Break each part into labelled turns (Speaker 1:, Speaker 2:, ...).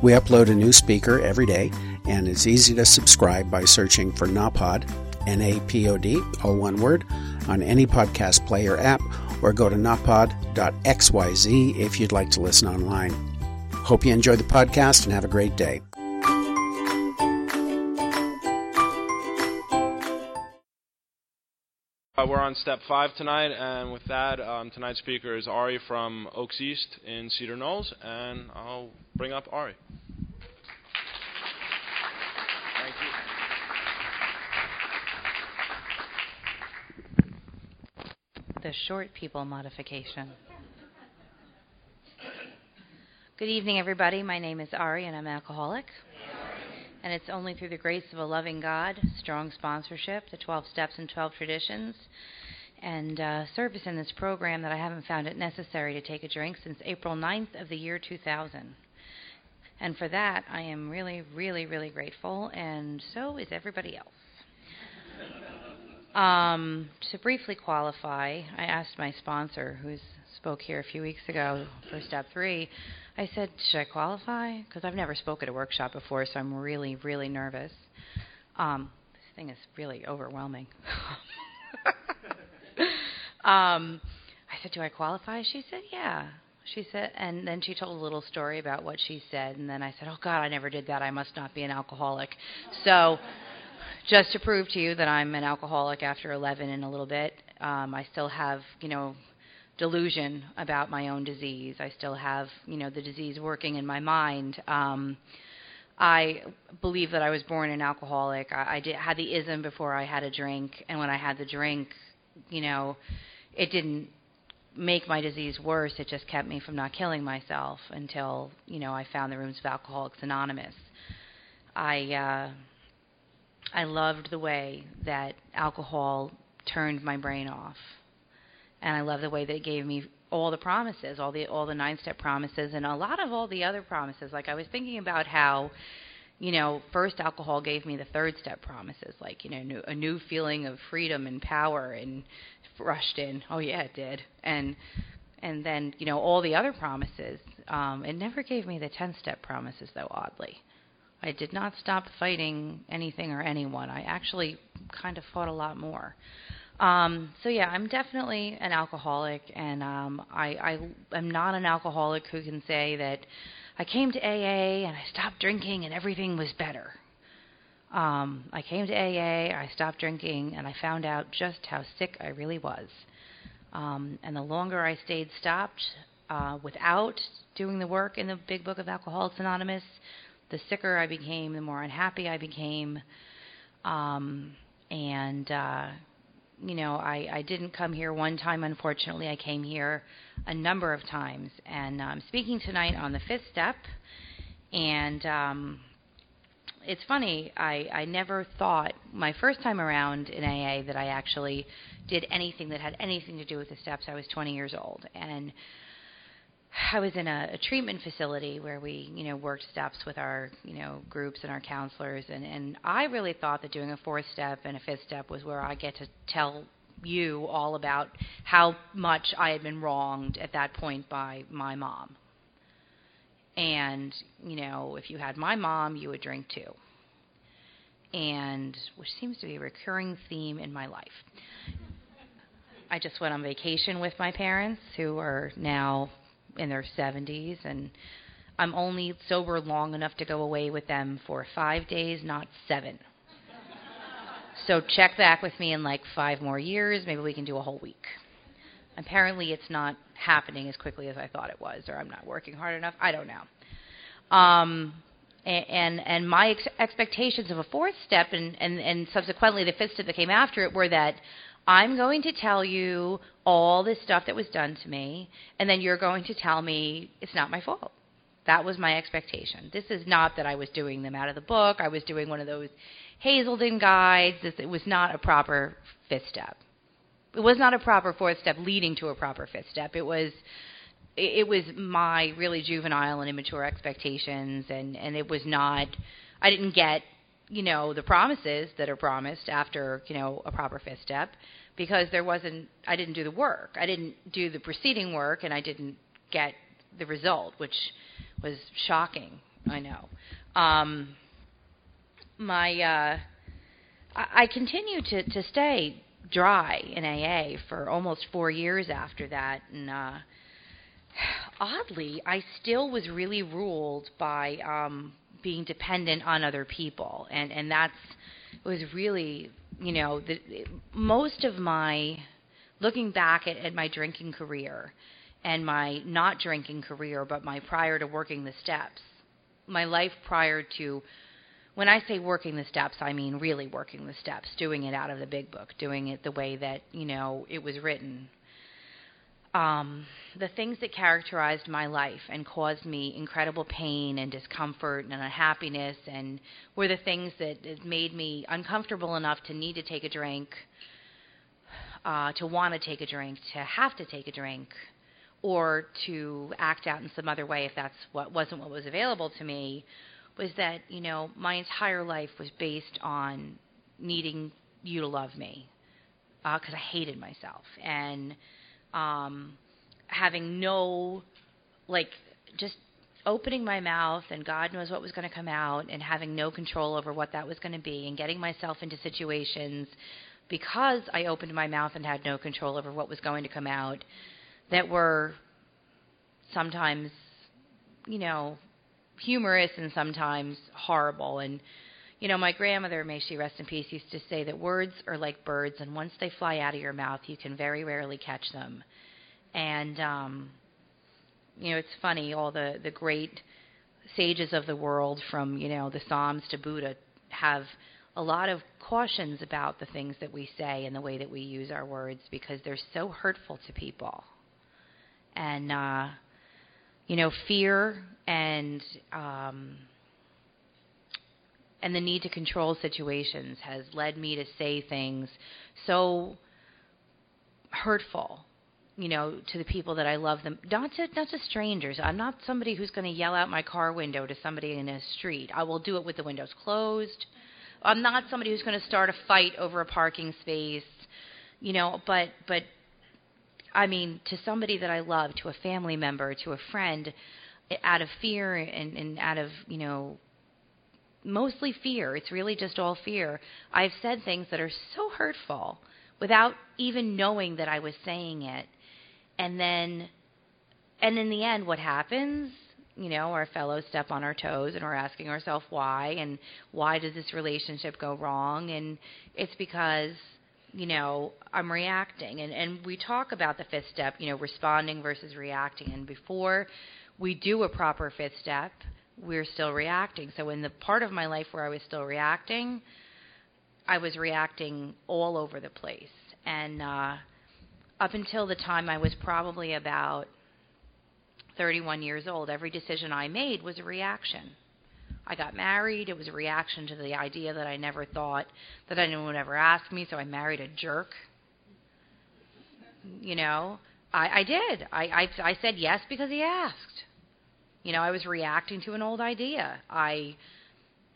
Speaker 1: We upload a new speaker every day, and it's easy to subscribe by searching for NAPOD, N A P O D, all one word, on any podcast player app, or go to napod.xyz if you'd like to listen online. Hope you enjoy the podcast and have a great day.
Speaker 2: Uh, we're on step five tonight, and with that, um, tonight's speaker is Ari from Oaks East in Cedar Knolls, and I'll bring up Ari.
Speaker 3: The short people modification. Good evening, everybody. My name is Ari, and I'm an alcoholic. And it's only through the grace of a loving God, strong sponsorship, the 12 steps and 12 traditions, and uh, service in this program that I haven't found it necessary to take a drink since April 9th of the year 2000. And for that, I am really, really, really grateful, and so is everybody else. Um, to briefly qualify, I asked my sponsor, who spoke here a few weeks ago for step three, I said, Should I qualify? Because I've never spoke at a workshop before, so I'm really, really nervous. Um, this thing is really overwhelming. um, I said, Do I qualify? She said, Yeah. She said, and then she told a little story about what she said, and then I said, "Oh God, I never did that. I must not be an alcoholic." So, just to prove to you that I'm an alcoholic after 11 and a little bit, um, I still have, you know, delusion about my own disease. I still have, you know, the disease working in my mind. Um, I believe that I was born an alcoholic. I, I did, had the ism before I had a drink, and when I had the drink, you know, it didn't make my disease worse. It just kept me from not killing myself until, you know, I found the rooms of Alcoholics Anonymous. I uh, I loved the way that alcohol turned my brain off and I love the way that it gave me all the promises, all the all the nine step promises, and a lot of all the other promises. Like I was thinking about how, you know, first alcohol gave me the third step promises, like you know, new, a new feeling of freedom and power, and rushed in. Oh yeah, it did, and and then you know all the other promises. Um, it never gave me the ten step promises though. Oddly. I did not stop fighting anything or anyone. I actually kind of fought a lot more. Um, so yeah, I'm definitely an alcoholic, and um, I, I am not an alcoholic who can say that I came to AA and I stopped drinking and everything was better. Um, I came to AA, I stopped drinking, and I found out just how sick I really was. Um, and the longer I stayed stopped uh, without doing the work in the Big Book of Alcoholics Anonymous, the sicker I became, the more unhappy I became. Um, and uh, you know, I, I didn't come here one time, unfortunately. I came here a number of times. And I'm speaking tonight on the fifth step. And um, it's funny, I, I never thought my first time around in AA that I actually did anything that had anything to do with the steps. I was 20 years old. And I was in a, a treatment facility where we, you know, worked steps with our, you know, groups and our counselors, and and I really thought that doing a fourth step and a fifth step was where I get to tell you all about how much I had been wronged at that point by my mom. And you know, if you had my mom, you would drink too. And which seems to be a recurring theme in my life. I just went on vacation with my parents, who are now in their 70s, and I'm only sober long enough to go away with them for five days, not seven. so check back with me in like five more years. Maybe we can do a whole week. Apparently, it's not happening as quickly as I thought it was, or I'm not working hard enough. I don't know. Um, and and my ex- expectations of a fourth step and, and and subsequently the fifth step that came after it were that I'm going to tell you all this stuff that was done to me, and then you're going to tell me it's not my fault. That was my expectation. This is not that I was doing them out of the book. I was doing one of those Hazelden guides. This, it was not a proper fifth step. It was not a proper fourth step leading to a proper fifth step. It was it, it was my really juvenile and immature expectations and and it was not I didn't get you know the promises that are promised after you know a proper fifth step because there wasn't I didn't do the work. I didn't do the preceding work and I didn't get the result, which was shocking. I know. Um, my uh, I, I continued to to stay dry in AA for almost four years after that, and uh, oddly, I still was really ruled by um, being dependent on other people, and and that's was really you know the most of my looking back at, at my drinking career and my not drinking career, but my prior to working the steps, my life prior to when I say working the steps, I mean really working the steps, doing it out of the big book, doing it the way that, you know, it was written. Um, the things that characterized my life and caused me incredible pain and discomfort and unhappiness and were the things that made me uncomfortable enough to need to take a drink, uh, to want to take a drink, to have to take a drink, or to act out in some other way if that's what wasn't what was available to me was that you know my entire life was based on needing you to love me because uh, I hated myself. And um, having no like just opening my mouth and God knows what was going to come out and having no control over what that was going to be and getting myself into situations because I opened my mouth and had no control over what was going to come out that were sometimes you know humorous and sometimes horrible. And, you know, my grandmother, may she rest in peace, used to say that words are like birds, and once they fly out of your mouth, you can very rarely catch them. And, um, you know, it's funny, all the, the great sages of the world, from, you know, the Psalms to Buddha, have a lot of cautions about the things that we say and the way that we use our words because they're so hurtful to people. And, uh, you know, fear and um, and the need to control situations has led me to say things so hurtful you know to the people that I love them. Not to not to strangers. I'm not somebody who's going to yell out my car window to somebody in a street. I will do it with the windows closed. I'm not somebody who's going to start a fight over a parking space you know but but I mean to somebody that I love to a family member to a friend out of fear and, and out of you know mostly fear. It's really just all fear. I've said things that are so hurtful without even knowing that i was saying it. And then and in the end what happens? You know our fellows step on our toes and we're asking ourselves why and why does this relationship go wrong? And it's because you know i'm reacting. And and we talk about the fifth step you know responding versus reacting. And before we do a proper fifth step, we're still reacting. So in the part of my life where I was still reacting, I was reacting all over the place. And uh, up until the time I was probably about 31 years old, every decision I made was a reaction. I got married. It was a reaction to the idea that I never thought that anyone would ever ask me, so I married a jerk. You know, I, I did. I, I I said yes because he asked. You know, I was reacting to an old idea. I,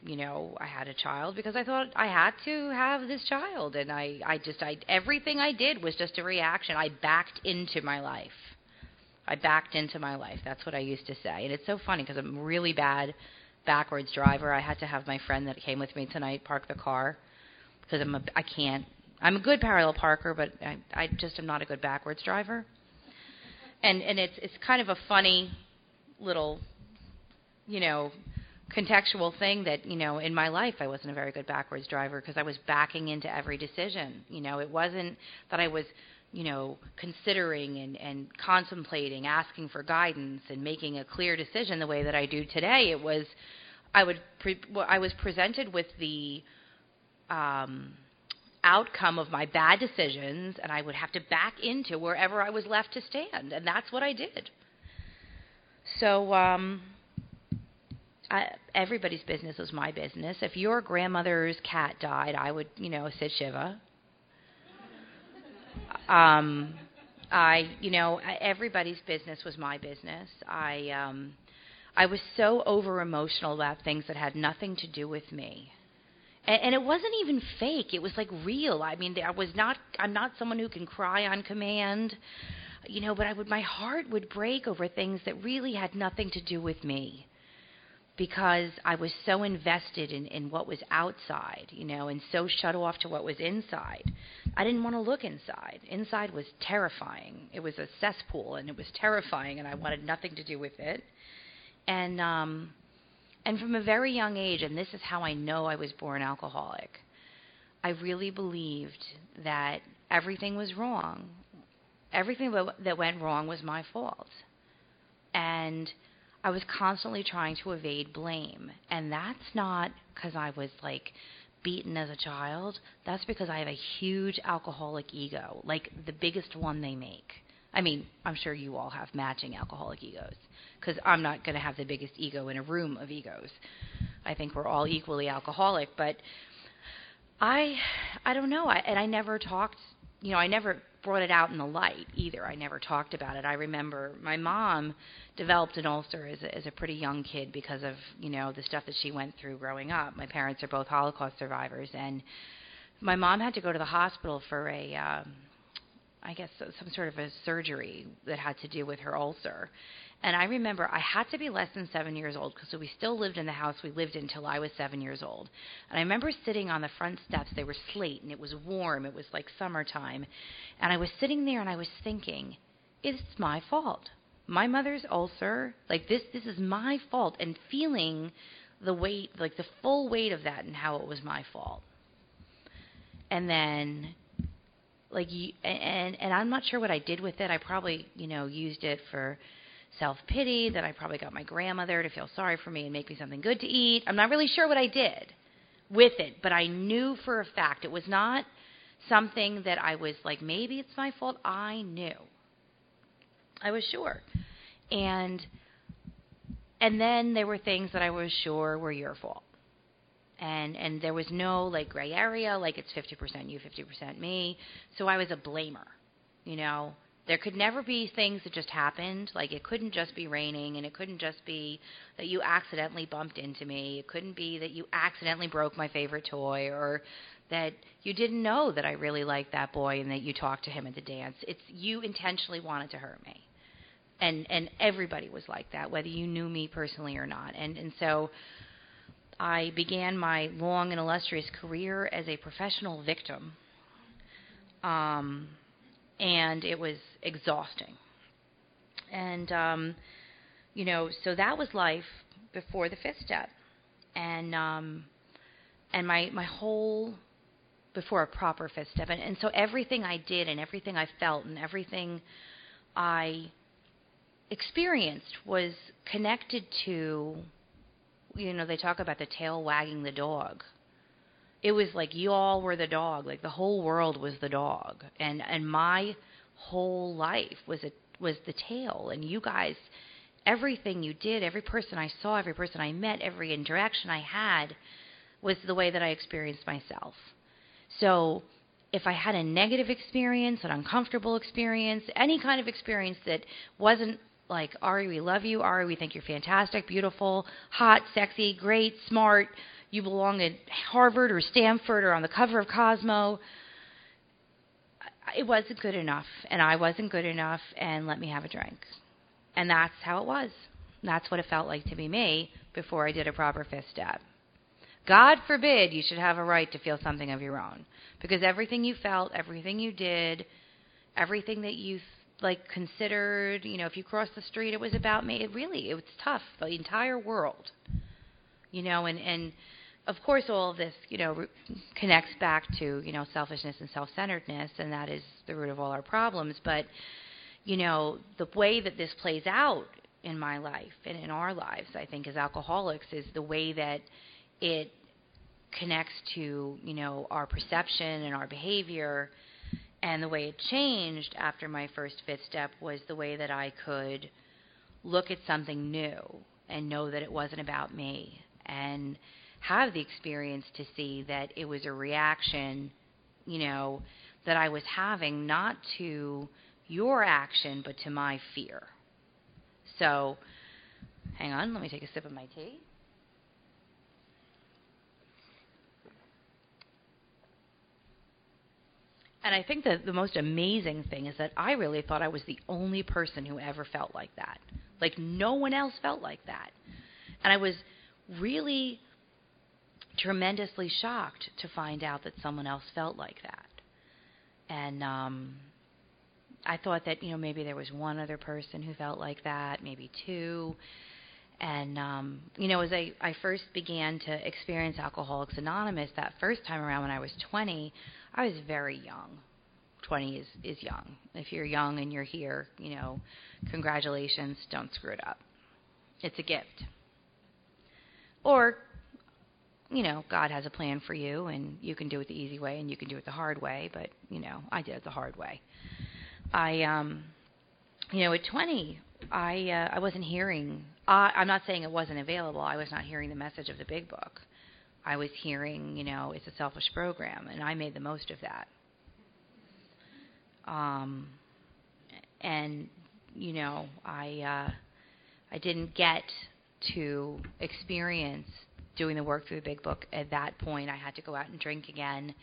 Speaker 3: you know, I had a child because I thought I had to have this child, and I, I just, I, everything I did was just a reaction. I backed into my life. I backed into my life. That's what I used to say, and it's so funny because I'm really bad backwards driver. I had to have my friend that came with me tonight park the car because I'm a, I can't. I'm a good parallel parker, but I, I just am not a good backwards driver. And and it's it's kind of a funny little, you know, contextual thing that you know in my life I wasn't a very good backwards driver because I was backing into every decision. You know, it wasn't that I was you know considering and and contemplating, asking for guidance and making a clear decision the way that I do today. It was I would pre- I was presented with the um, outcome of my bad decisions, and I would have to back into wherever I was left to stand, and that's what I did. So, um, I, everybody's business was my business. If your grandmother's cat died, I would, you know, sit shiva. Um, I, you know, everybody's business was my business. I, um, I was so over emotional about things that had nothing to do with me. And, and it wasn't even fake. It was like real. I mean, I was not. I'm not someone who can cry on command, you know. But I would. My heart would break over things that really had nothing to do with me because I was so invested in, in what was outside, you know, and so shut off to what was inside. I didn't want to look inside. Inside was terrifying. It was a cesspool and it was terrifying and I wanted nothing to do with it. And um and from a very young age, and this is how I know I was born alcoholic, I really believed that everything was wrong. Everything that went wrong was my fault. And I was constantly trying to evade blame. And that's not because I was like beaten as a child. That's because I have a huge alcoholic ego, like the biggest one they make. I mean, I'm sure you all have matching alcoholic egos because I'm not going to have the biggest ego in a room of egos. I think we're all equally alcoholic, but I I don't know. I, and I never talked, you know, I never brought it out in the light either. I never talked about it. I remember my mom developed an ulcer as a, as a pretty young kid because of you know the stuff that she went through growing up. My parents are both Holocaust survivors, and my mom had to go to the hospital for a, um, I guess some sort of a surgery that had to do with her ulcer. And I remember I had to be less than seven years old because we still lived in the house we lived in until I was seven years old. And I remember sitting on the front steps. They were slate and it was warm. It was like summertime. And I was sitting there and I was thinking, it's my fault. My mother's ulcer, like this, this is my fault. And feeling the weight, like the full weight of that and how it was my fault. And then like you and and I'm not sure what I did with it. I probably, you know, used it for self pity, that I probably got my grandmother to feel sorry for me and make me something good to eat. I'm not really sure what I did with it, but I knew for a fact it was not something that I was like, maybe it's my fault. I knew. I was sure. And and then there were things that I was sure were your fault. And and there was no like gray area, like it's 50% you, 50% me. So I was a blamer, you know. There could never be things that just happened. Like it couldn't just be raining, and it couldn't just be that you accidentally bumped into me. It couldn't be that you accidentally broke my favorite toy, or that you didn't know that I really liked that boy and that you talked to him at the dance. It's you intentionally wanted to hurt me. And and everybody was like that, whether you knew me personally or not. And and so I began my long and illustrious career as a professional victim. Um, and it was exhausting. And um, you know, so that was life before the fifth step, and um, and my my whole before a proper fifth step, and, and so everything I did and everything I felt and everything I experienced was connected to you know they talk about the tail wagging the dog it was like you all were the dog like the whole world was the dog. And and my whole life was a was the tail and you guys everything you did every person i saw every person i met every interaction i had was the way that i experienced myself. So if i had a negative experience an uncomfortable experience any kind of experience that wasn't like ari we love you. Ari we think you're fantastic beautiful hot sexy great smart you belong at Harvard or Stanford or on the cover of Cosmo. It wasn't good enough, and I wasn't good enough, and let me have a drink. And that's how it was. That's what it felt like to be me before I did a proper fifth step. God forbid you should have a right to feel something of your own, because everything you felt, everything you did, everything that you like considered, you know, if you crossed the street, it was about me. It really, it was tough. The entire world, you know, and and of course, all of this, you know, connects back to you know selfishness and self-centeredness, and that is the root of all our problems. But you know, the way that this plays out in my life and in our lives, I think, as alcoholics, is the way that it connects to you know our perception and our behavior. And the way it changed after my first fifth step was the way that I could look at something new and know that it wasn't about me and have the experience to see that it was a reaction, you know, that I was having not to your action but to my fear. So, hang on, let me take a sip of my tea. And I think that the most amazing thing is that I really thought I was the only person who ever felt like that. Like no one else felt like that. And I was really tremendously shocked to find out that someone else felt like that. And um I thought that, you know, maybe there was one other person who felt like that, maybe two. And um, you know, as I, I first began to experience Alcoholics Anonymous that first time around when I was 20, I was very young. 20 is is young. If you're young and you're here, you know, congratulations, don't screw it up. It's a gift. Or you know, God has a plan for you and you can do it the easy way and you can do it the hard way, but you know, I did it the hard way. I um you know, at 20, I uh, I wasn't hearing uh, I'm not saying it wasn't available. I was not hearing the message of the big book. I was hearing, you know, it's a selfish program, and I made the most of that. Um, and you know, I uh, I didn't get to experience doing the work through the big book at that point. I had to go out and drink again,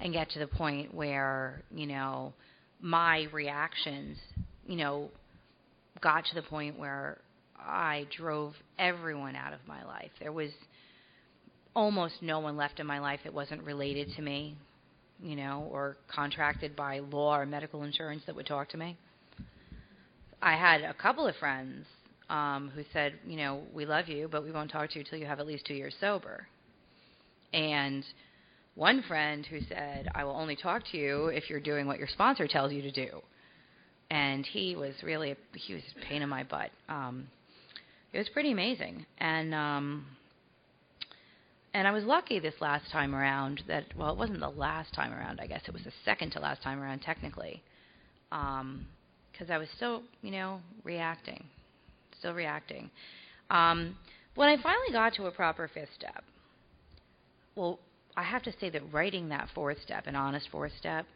Speaker 3: and get to the point where you know my reactions, you know, got to the point where I drove everyone out of my life. There was almost no one left in my life that wasn't related to me, you know, or contracted by law or medical insurance that would talk to me. I had a couple of friends um, who said, you know, we love you, but we won't talk to you until you have at least two years sober. And one friend who said, I will only talk to you if you're doing what your sponsor tells you to do. And he was really a, he was a pain in my butt. Um, it was pretty amazing, and um, and I was lucky this last time around that well it wasn't the last time around I guess it was the second to last time around technically because um, I was still you know reacting still reacting. Um, when I finally got to a proper fifth step well I have to say that writing that fourth step an honest fourth step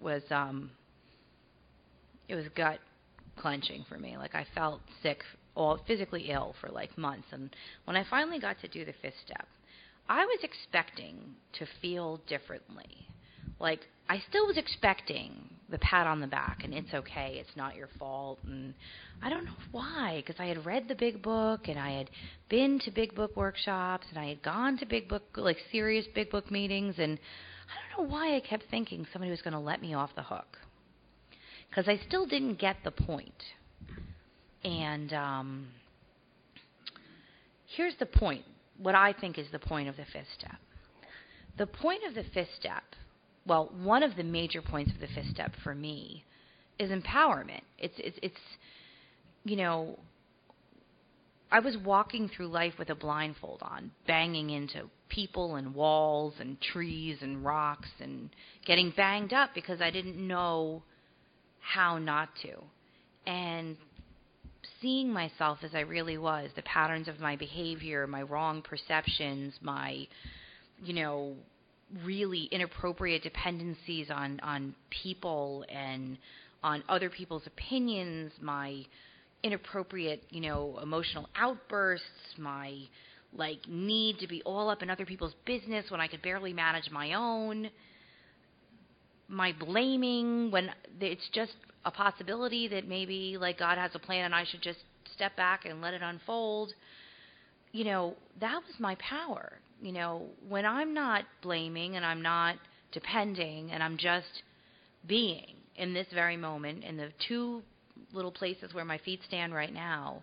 Speaker 3: was um it was gut clenching for me. Like I felt sick all physically ill for like months. And when I finally got to do the fifth step I was expecting to feel differently. Like I still was expecting the pat on the back and it's okay, it's not your fault and I don't know why because I had read the big book and I had been to big book workshops and I had gone to big book like serious big book meetings and I don't know why I kept thinking somebody was going to let me off the hook. Cuz I still didn't get the point. And um here's the point what I think is the point of the fifth step. The point of the fifth step, well, one of the major points of the fifth step for me is empowerment. It's it's it's you know, I was walking through life with a blindfold on, banging into people and walls and trees and rocks and getting banged up because I didn't know how not to. And seeing myself as I really was, the patterns of my behavior, my wrong perceptions, my, you know, really inappropriate dependencies on on people and on other people's opinions, my inappropriate, you know, emotional outbursts, my like need to be all up in other people's business when I could barely manage my own, my blaming when it's just a possibility that maybe like God has a plan and I should just step back and let it unfold. You know, that was my power. You know, when I'm not blaming and I'm not depending and I'm just being in this very moment in the two little places where my feet stand right now,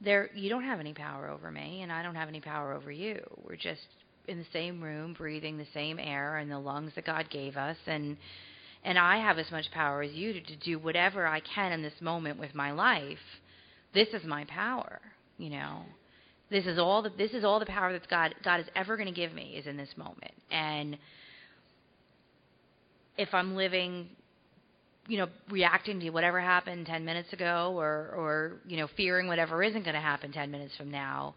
Speaker 3: there you don't have any power over me and I don't have any power over you. We're just in the same room breathing the same air and the lungs that God gave us and and I have as much power as you to, to do whatever I can in this moment with my life. This is my power, you know. This is all the this is all the power that God God is ever going to give me is in this moment. And if I'm living you know, reacting to whatever happened 10 minutes ago or, or, you know, fearing whatever isn't going to happen 10 minutes from now,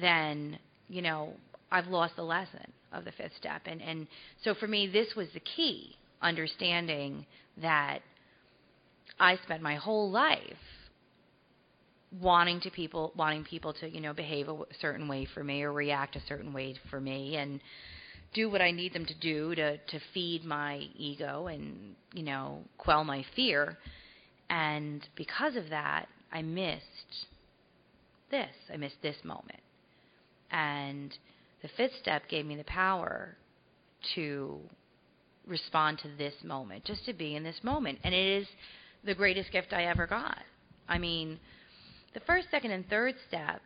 Speaker 3: then, you know, I've lost the lesson of the fifth step. And, and so for me, this was the key, understanding that I spent my whole life wanting to people wanting people to you know behave a certain way for me or react a certain way for me and do what I need them to do to to feed my ego and you know quell my fear. And because of that I missed this. I missed this moment. And the fifth step gave me the power to respond to this moment just to be in this moment. And it is the greatest gift I ever got. I mean the first second and third step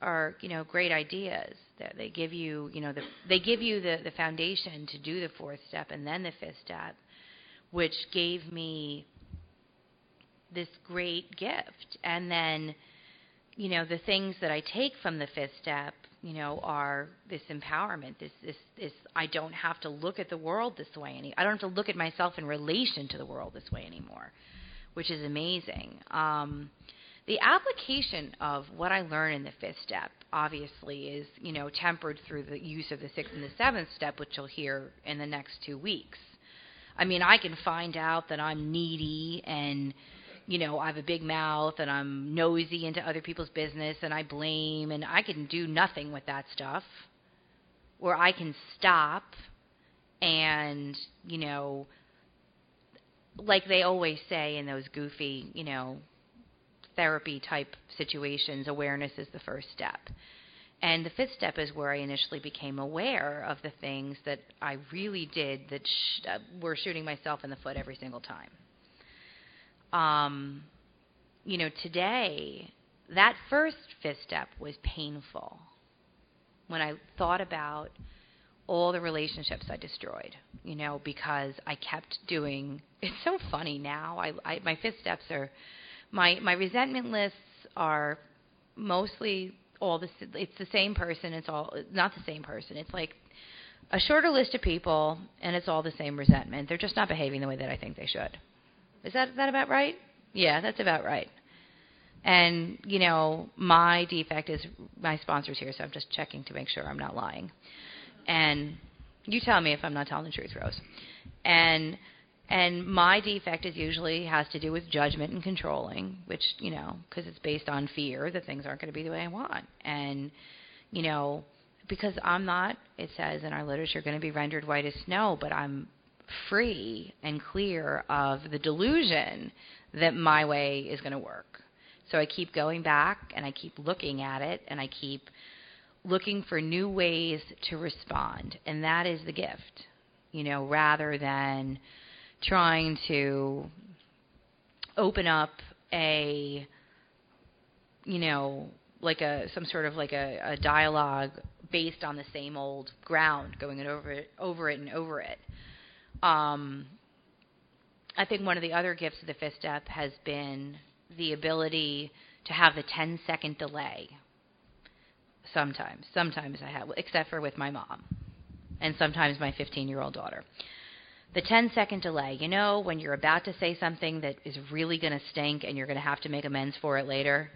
Speaker 3: are you know great ideas that they give you you know the, they give you the the foundation to do the fourth step and then the fifth step which gave me this great gift. And then you know the things that I take from the fifth step you know are this empowerment this this this I don't have to look at the world this way any I don't have to look at myself in relation to the world this way anymore which is amazing. Um the application of what I learn in the fifth step obviously is, you know, tempered through the use of the sixth and the seventh step, which you'll hear in the next two weeks. I mean, I can find out that I'm needy and, you know, I have a big mouth and I'm nosy into other people's business and I blame and I can do nothing with that stuff. Where I can stop and, you know, like they always say in those goofy, you know, therapy type situations, awareness is the first step. And the fifth step is where I initially became aware of the things that I really did that sh- uh, were shooting myself in the foot every single time. Um, you know, today, that first fifth step was painful when I thought about all the relationships I destroyed, you know, because I kept doing. It's so funny now. I, I my fifth steps are my my resentment lists are mostly all the it's the same person it's all not the same person it's like a shorter list of people and it's all the same resentment. They're just not behaving the way that i think they should. Is that that about right? Yeah that's about right. And you know my defect is my sponsors here so i'm just checking to make sure i'm not lying. And you tell me if i'm not telling the truth rose. And and my defect is usually has to do with judgment and controlling, which, you know, because it's based on fear that things aren't going to be the way I want. And, you know, because I'm not, it says in our literature, going to be rendered white as snow, but I'm free and clear of the delusion that my way is going to work. So I keep going back and I keep looking at it and I keep looking for new ways to respond. And that is the gift, you know, rather than trying to open up a you know like a some sort of like a, a dialogue based on the same old ground going over it over it and over it. Um, I think one of the other gifts of the fifth step has been the ability to have the 10 second delay sometimes sometimes I have except for with my mom and sometimes my 15 year old daughter the 10 second delay. You know, when you're about to say something that is really going to stink and you're going to have to make amends for it later.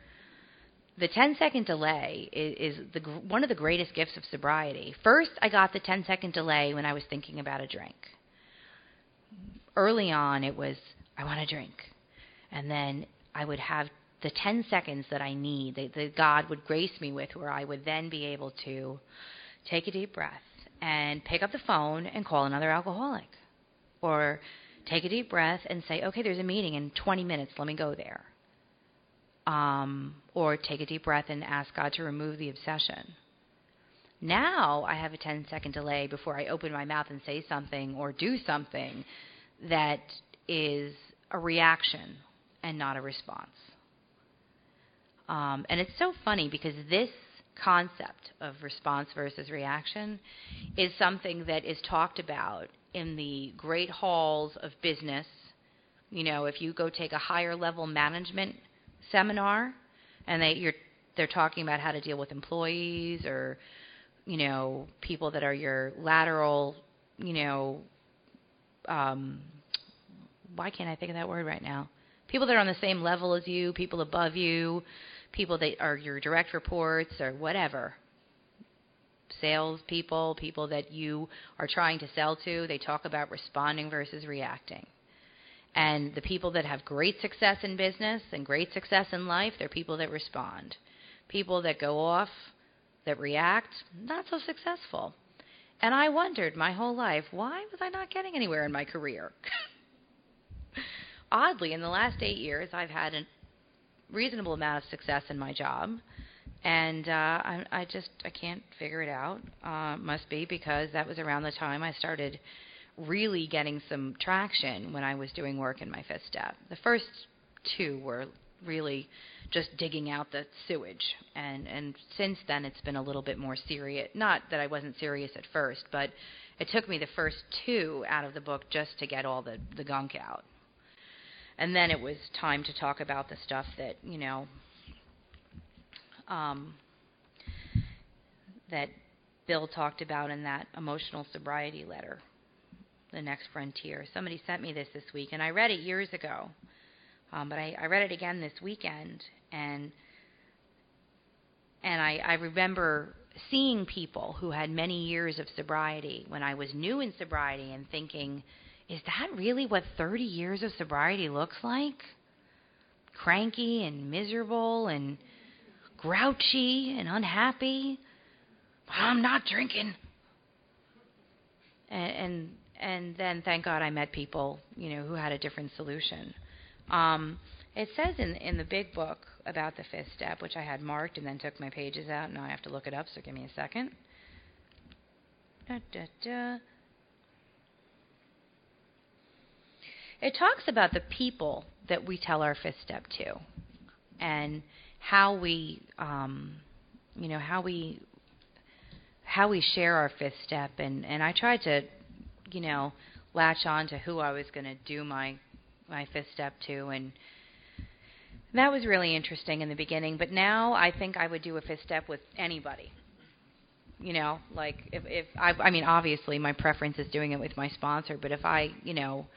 Speaker 3: The 10 second delay is, is the, one of the greatest gifts of sobriety. First, I got the 10 second delay when I was thinking about a drink. Early on, it was, I want a drink. And then I would have the 10 seconds that I need, that, that God would grace me with, where I would then be able to take a deep breath and pick up the phone and call another alcoholic or take a deep breath and say, okay, there's a meeting in 20 minutes, let me go there. Um, or take a deep breath and ask God to remove the obsession. Now I have a 10 second delay before I open my mouth and say something or do something that is a reaction and not a response. Um, and it's so funny because this concept of response versus reaction is something that is talked about in the great halls of business. You know, if you go take a higher level management seminar and they you're they're talking about how to deal with employees or you know, people that are your lateral, you know, um why can't I think of that word right now? People that are on the same level as you, people above you, people that are your direct reports or whatever. Sales people, people that you are trying to sell to, they talk about responding versus reacting. And the people that have great success in business and great success in life, they're people that respond. People that go off, that react, not so successful. And I wondered my whole life, why was I not getting anywhere in my career? Oddly, in the last eight years, I've had a reasonable amount of success in my job, and uh, I, I just I can't figure it out. Uh, must be because that was around the time I started really getting some traction when I was doing work in my fifth step. The first two were really just digging out the sewage and and since then it's been a little bit more serious not that I wasn't serious at first but it took me the first two out of the book just to get all the the gunk out and then it was time to talk about the stuff that you know um, that Bill talked about in that emotional sobriety letter, the next frontier. Somebody sent me this this week, and I read it years ago, um, but I, I read it again this weekend, and and I, I remember seeing people who had many years of sobriety when I was new in sobriety and thinking is that really what 30 years of sobriety looks like? Cranky and miserable and grouchy and unhappy. I'm not drinking. And, and and then thank God I met people, you know, who had a different solution. Um, it says in in the big book about the fifth step, which I had marked and then took my pages out. And now I have to look it up, so give me a second. Da, da, da. It talks about the people that we tell our fifth step to, and how we, um, you know, how we how we share our fifth step. And and I tried to, you know, latch on to who I was going to do my my fifth step to, and that was really interesting in the beginning. But now I think I would do a fifth step with anybody you know like if if I I mean obviously my preference is doing it with my sponsor but if I you know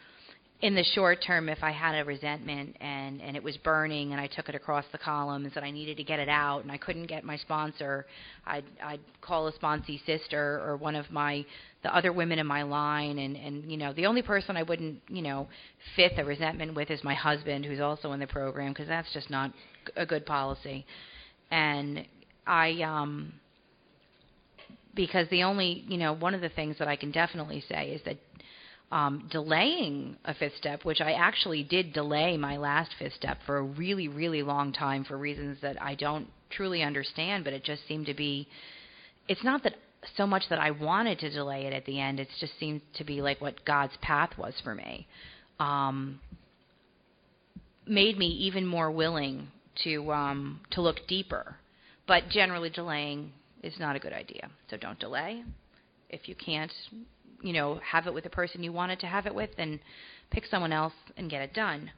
Speaker 3: in the short term, if I had a resentment and and it was burning and I took it across the columns and I needed to get it out and I couldn't get my sponsor, I'd I'd call a sponsee sister or one of my the other women in my line and and you know the only person I wouldn't you know fit a resentment with is my husband who's also in the program because that's just not a good policy, and I um because the only you know one of the things that I can definitely say is that um, delaying a fifth step, which I actually did delay my last fifth step for a really, really long time for reasons that I don't truly understand, but it just seemed to be. It's not that so much that I wanted to delay it at the end. It just seemed to be like what God's path was for me. Um, made me even more willing to um, to look deeper. But generally, delaying is not a good idea. So don't delay. If you can't you know, have it with the person you wanted to have it with, then pick someone else and get it done.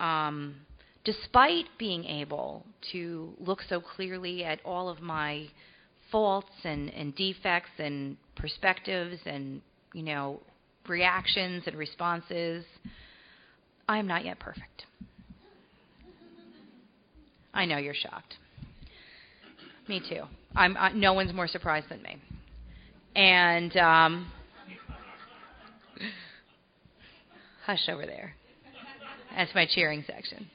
Speaker 3: Um, despite being able to look so clearly at all of my faults and, and defects and perspectives and, you know, reactions and responses, I am not yet perfect. I know you're shocked. Me too. I'm I, no one's more surprised than me. And um, Hush over there. That's my cheering section.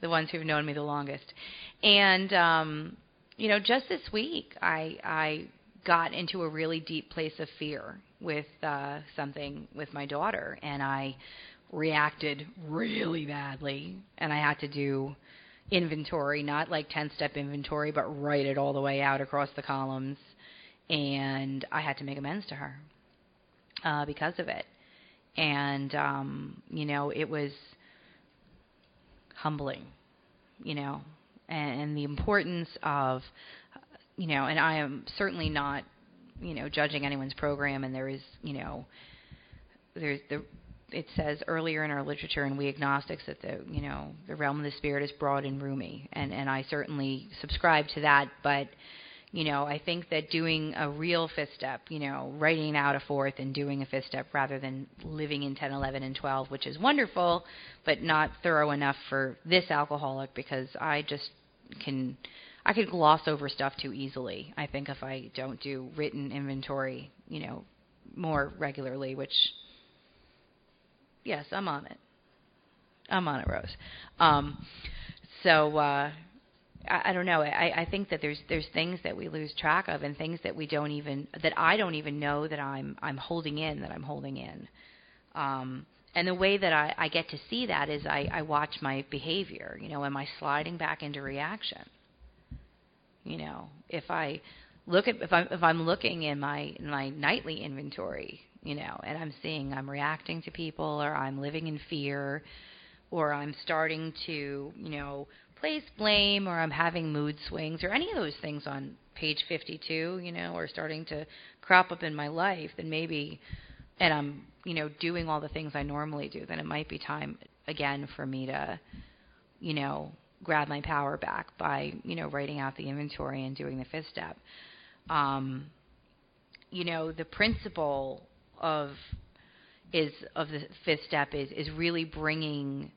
Speaker 3: The ones who've known me the longest. And um, you know, just this week I I got into a really deep place of fear with uh something with my daughter and I reacted really badly and I had to do inventory, not like 10 step inventory, but write it all the way out across the columns. And I had to make amends to her uh, because of it. And um, you know it was humbling, you know, and, and the importance of you know, and I am certainly not you know judging anyone's program, and there is you know there's the it says earlier in our literature and we agnostics that the you know the realm of the spirit is broad and roomy. And and I certainly subscribe to that. But You know, I think that doing a real fifth step, you know, writing out a fourth and doing a fifth step rather than living in 10, 11, and 12, which is wonderful, but not thorough enough for this alcoholic because I just can I could gloss over stuff too easily. I think if I don't do written inventory, you know, more regularly, which yes, I'm on it. I'm on it, Rose. Um, so uh, I, I don't know. I, I think that there's there's things that we lose track of, and things that we don't even that I don't even know that I'm I'm holding in that I'm holding in. Um, and the way that I, I get to see that is I, I watch my behavior. You know, am I sliding back into reaction? You know, if I look at if I'm if I'm looking in my in my nightly inventory, you know, and I'm seeing I'm reacting to people or I'm living in fear or I'm starting to, you know, place blame or I'm having mood swings or any of those things on page 52, you know, or starting to crop up in my life, then maybe and I'm, you know, doing all the things I normally do, then it might be time again for me to, you know, grab my power back by, you know, writing out the inventory and doing the fifth step. Um, you know, the principle of is of the fifth step is is really bringing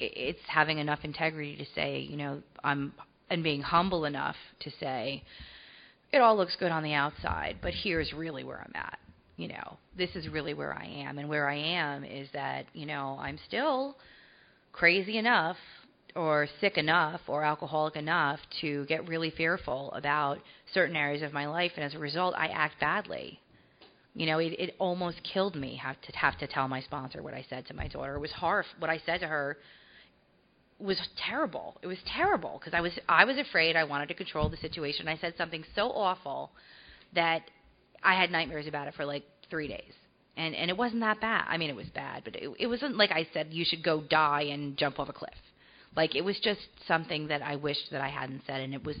Speaker 3: it's having enough integrity to say, you know, I'm and being humble enough to say it all looks good on the outside, but here's really where I'm at. You know, this is really where I am, and where I am is that you know I'm still crazy enough or sick enough or alcoholic enough to get really fearful about certain areas of my life and as a result I act badly. You know, it, it almost killed me have to have to tell my sponsor what I said to my daughter. It was hard. What I said to her was terrible. It was terrible because I was I was afraid. I wanted to control the situation. I said something so awful that I had nightmares about it for like three days. And and it wasn't that bad. I mean, it was bad, but it, it wasn't like I said you should go die and jump off a cliff. Like it was just something that I wished that I hadn't said, and it was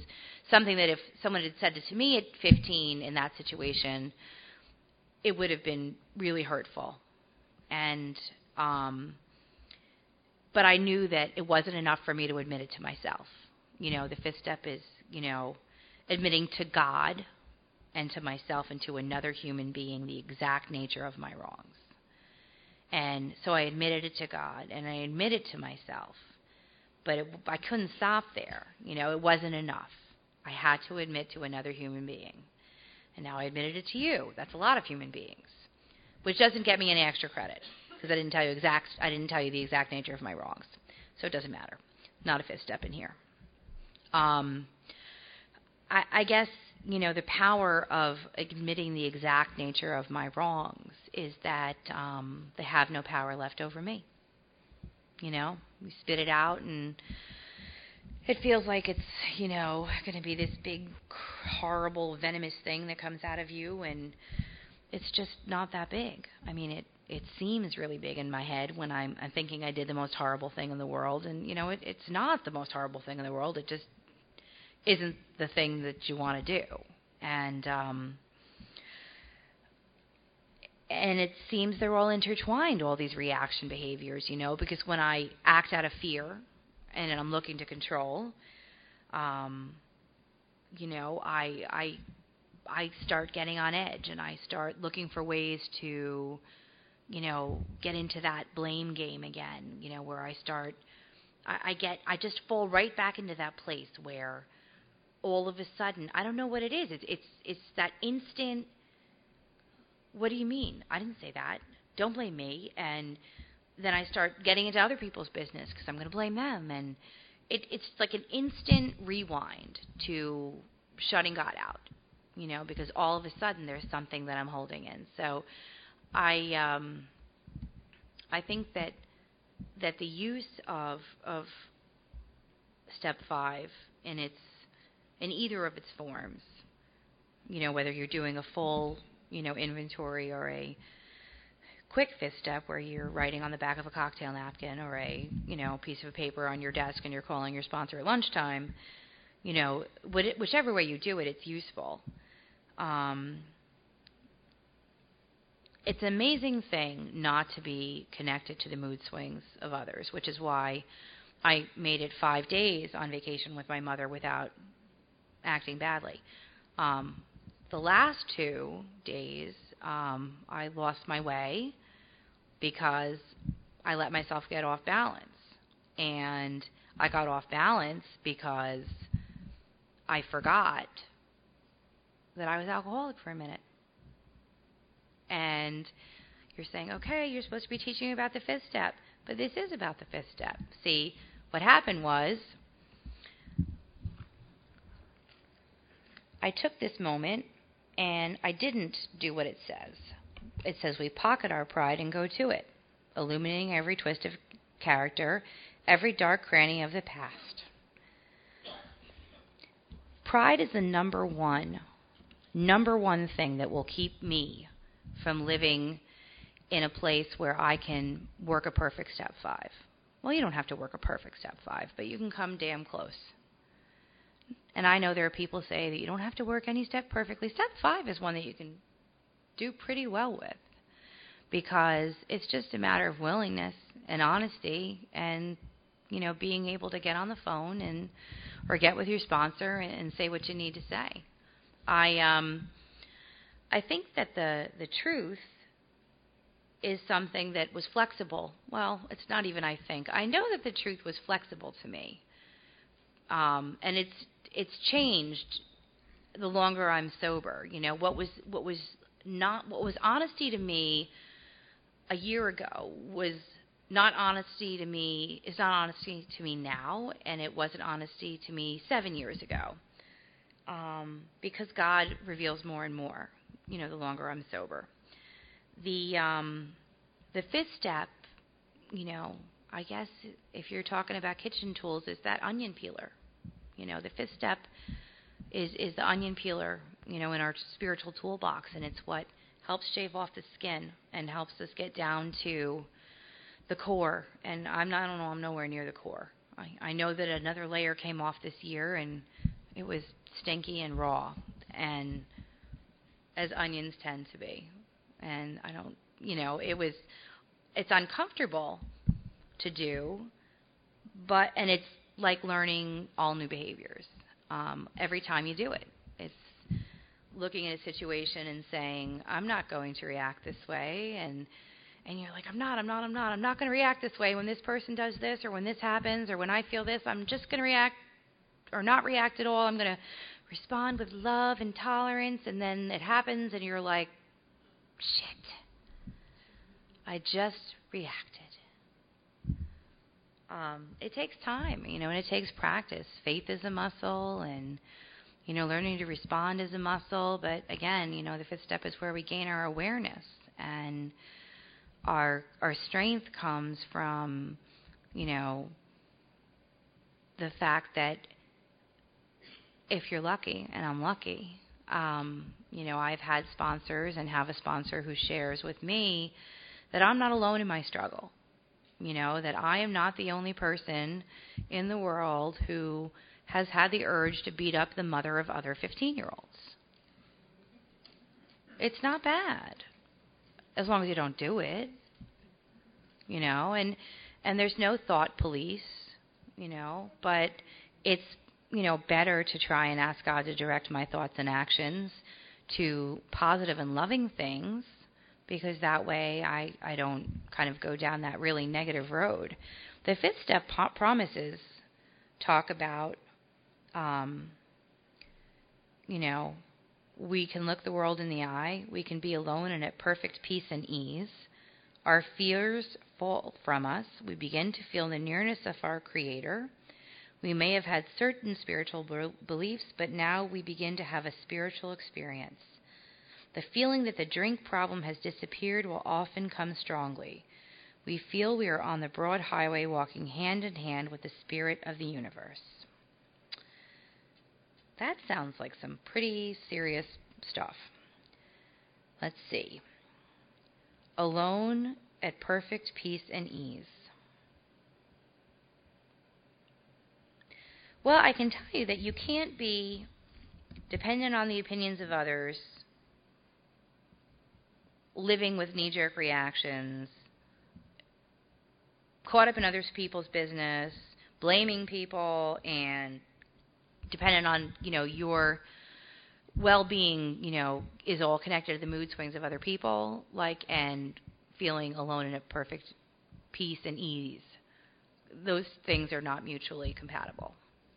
Speaker 3: something that if someone had said it to me at 15 in that situation, it would have been really hurtful. And um, but I knew that it wasn't enough for me to admit it to myself. You know, the fifth step is you know admitting to God and to myself and to another human being the exact nature of my wrongs. And so I admitted it to God and I admitted to myself but it, I couldn't stop there. You know, it wasn't enough. I had to admit to another human being. And now I admitted it to you. That's a lot of human beings, which doesn't get me any extra credit because I didn't tell you exact. I didn't tell you the exact nature of my wrongs, so it doesn't matter. Not a fifth step in here. Um, I, I guess you know the power of admitting the exact nature of my wrongs is that um, they have no power left over me. You know, we spit it out and it feels like it's, you know, going to be this big horrible venomous thing that comes out of you and it's just not that big. I mean, it it seems really big in my head when I'm I'm thinking I did the most horrible thing in the world and you know, it it's not the most horrible thing in the world. It just isn't the thing that you want to do. And um and it seems they're all intertwined all these reaction behaviors you know because when i act out of fear and i'm looking to control um you know i i i start getting on edge and i start looking for ways to you know get into that blame game again you know where i start i, I get i just fall right back into that place where all of a sudden i don't know what it is it's it's it's that instant what do you mean? I didn't say that. Don't blame me. And then I start getting into other people's business because I'm going to blame them. And it, it's like an instant rewind to shutting God out, you know, because all of a sudden there's something that I'm holding in. So I, um, I think that that the use of of step five in its in either of its forms, you know, whether you're doing a full you know, inventory or a quick fifth step where you're writing on the back of a cocktail napkin or a, you know, piece of paper on your desk and you're calling your sponsor at lunchtime, you know, whichever way you do it, it's useful. Um, it's an amazing thing not to be connected to the mood swings of others, which is why I made it five days on vacation with my mother without acting badly. Um, the last two days, um, I lost my way because I let myself get off balance. And I got off balance because I forgot that I was alcoholic for a minute. And you're saying, okay, you're supposed to be teaching about the fifth step, but this is about the fifth step. See, what happened was I took this moment and I didn't do what it says. It says we pocket our pride and go to it, illuminating every twist of character, every dark cranny of the past. Pride is the number one, number one thing that will keep me from living in a place where I can work a perfect step five. Well, you don't have to work a perfect step five, but you can come damn close. And I know there are people say that you don't have to work any step perfectly. Step five is one that you can do pretty well with because it's just a matter of willingness and honesty and you know being able to get on the phone and or get with your sponsor and, and say what you need to say. I um I think that the the truth is something that was flexible. Well, it's not even I think. I know that the truth was flexible to me. Um, and it's it's changed the longer I'm sober. You know, what was what was not what was honesty to me a year ago was not honesty to me is not honesty to me now and it wasn't honesty to me 7 years ago. Um, because God reveals more and more, you know, the longer I'm sober the um, the fifth step, you know, I guess if you're talking about kitchen tools, is that onion peeler. You know, the fifth step is is the onion peeler, you know, in our spiritual toolbox, and it's what helps shave off the skin and helps us get down to the core. And I'm not, I don't know, I'm nowhere near the core. I, I know that another layer came off this year, and it was stinky and raw, and as onions tend to be and I don't, you know, it was, it's uncomfortable to do, but and it's like learning all new behaviors um, every time you do it. It's looking at a situation and saying, I'm not going to react this way, and and you're like, I'm not, I'm not, I'm not, I'm not going to react this way when this person does this or when this happens or when I feel this. I'm just going to react or not react at all. I'm going to respond with love and tolerance, and then it happens, and you're like, shit. I just reacted. Um, it takes time, you know, and it takes practice. Faith is a muscle, and you know, learning to respond is a muscle. But again, you know, the fifth step is where we gain our awareness, and our our strength comes from, you know, the fact that if you're lucky, and I'm lucky, um, you know, I've had sponsors and have a sponsor who shares with me that I'm not alone in my struggle. You know, that I am not the only person in the world who has had the urge to beat up the mother of other 15 year olds. It's not bad as long as you don't do it. You know, and and there's no thought police, you know, but it's you know, better to try and ask God to direct my thoughts and actions to positive and loving things because that way I, I don't kind of go down that really negative road. The fifth step promises talk about, um, you know, we can look the world in the eye, we can be alone and at perfect peace and ease. Our fears fall from us. We begin to feel the nearness of our Creator. We may have had certain spiritual beliefs, but now we begin to have a spiritual experience. The feeling that the drink problem has disappeared will often come strongly. We feel we are on the broad highway walking hand in hand with the spirit of the universe. That sounds like some pretty serious stuff. Let's see. Alone at perfect peace and ease. Well, I can tell you that you can't be dependent on the opinions of others, living with knee jerk reactions, caught up in other people's business, blaming people, and dependent on you know your well-being, you know, is all connected to the mood swings of other people, like and feeling alone in a perfect peace and ease. Those things are not mutually compatible,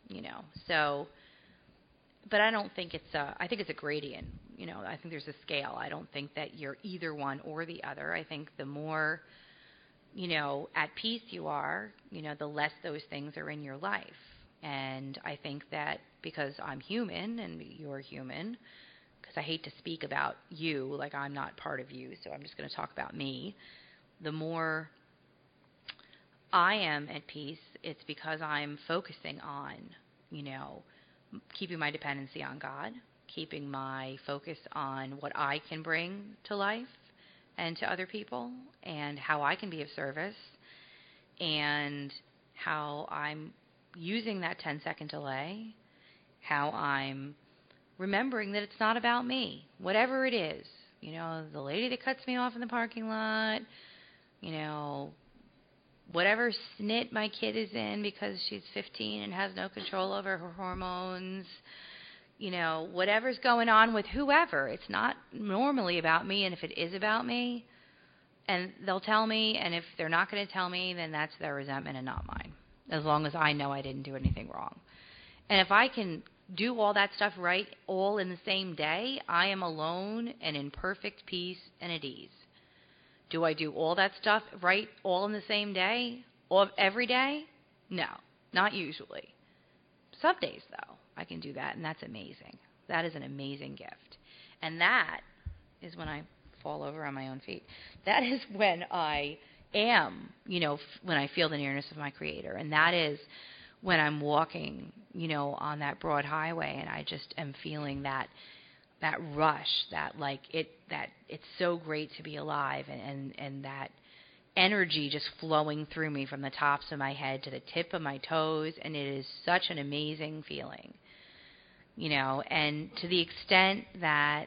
Speaker 3: you know. So, but I don't think it's a. I think it's a gradient. You know, I think there's a scale. I don't think that you're either one or the other. I think the more, you know, at peace you are, you know, the less those things are in your life. And I think that because I'm human and you're human, because I hate to speak about you like I'm not part of you, so I'm just going to talk about me. The more I am at peace, it's because I'm focusing on, you know, keeping my dependency on God, keeping my focus on what I can bring to life and to other people, and how I can be of service, and how I'm using that 10 second delay how I'm remembering that it's not about me, whatever it is. You know, the lady that cuts me off in the parking lot, you know, whatever snit my kid is in because she's 15 and has no control over her hormones, you know, whatever's going on with whoever. It's not normally about me, and if it is about me, and they'll tell me, and if they're not going to tell me, then that's their resentment and not mine, as long as I know I didn't do anything wrong. And if I can do all that stuff right all in the same day, I am alone and in perfect peace and at ease. Do I do all that stuff right all in the same day? All, every day? No, not usually. Some days, though, I can do that, and that's amazing. That is an amazing gift. And that is when I fall over on my own feet. That is when I am, you know, when I feel the nearness of my Creator. And that is when I'm walking, you know, on that broad highway and I just am feeling that that rush, that like it that it's so great to be alive and and, and that energy just flowing through me from the tops of my head to the tip of my toes and it is such an amazing feeling. You know, and to the extent that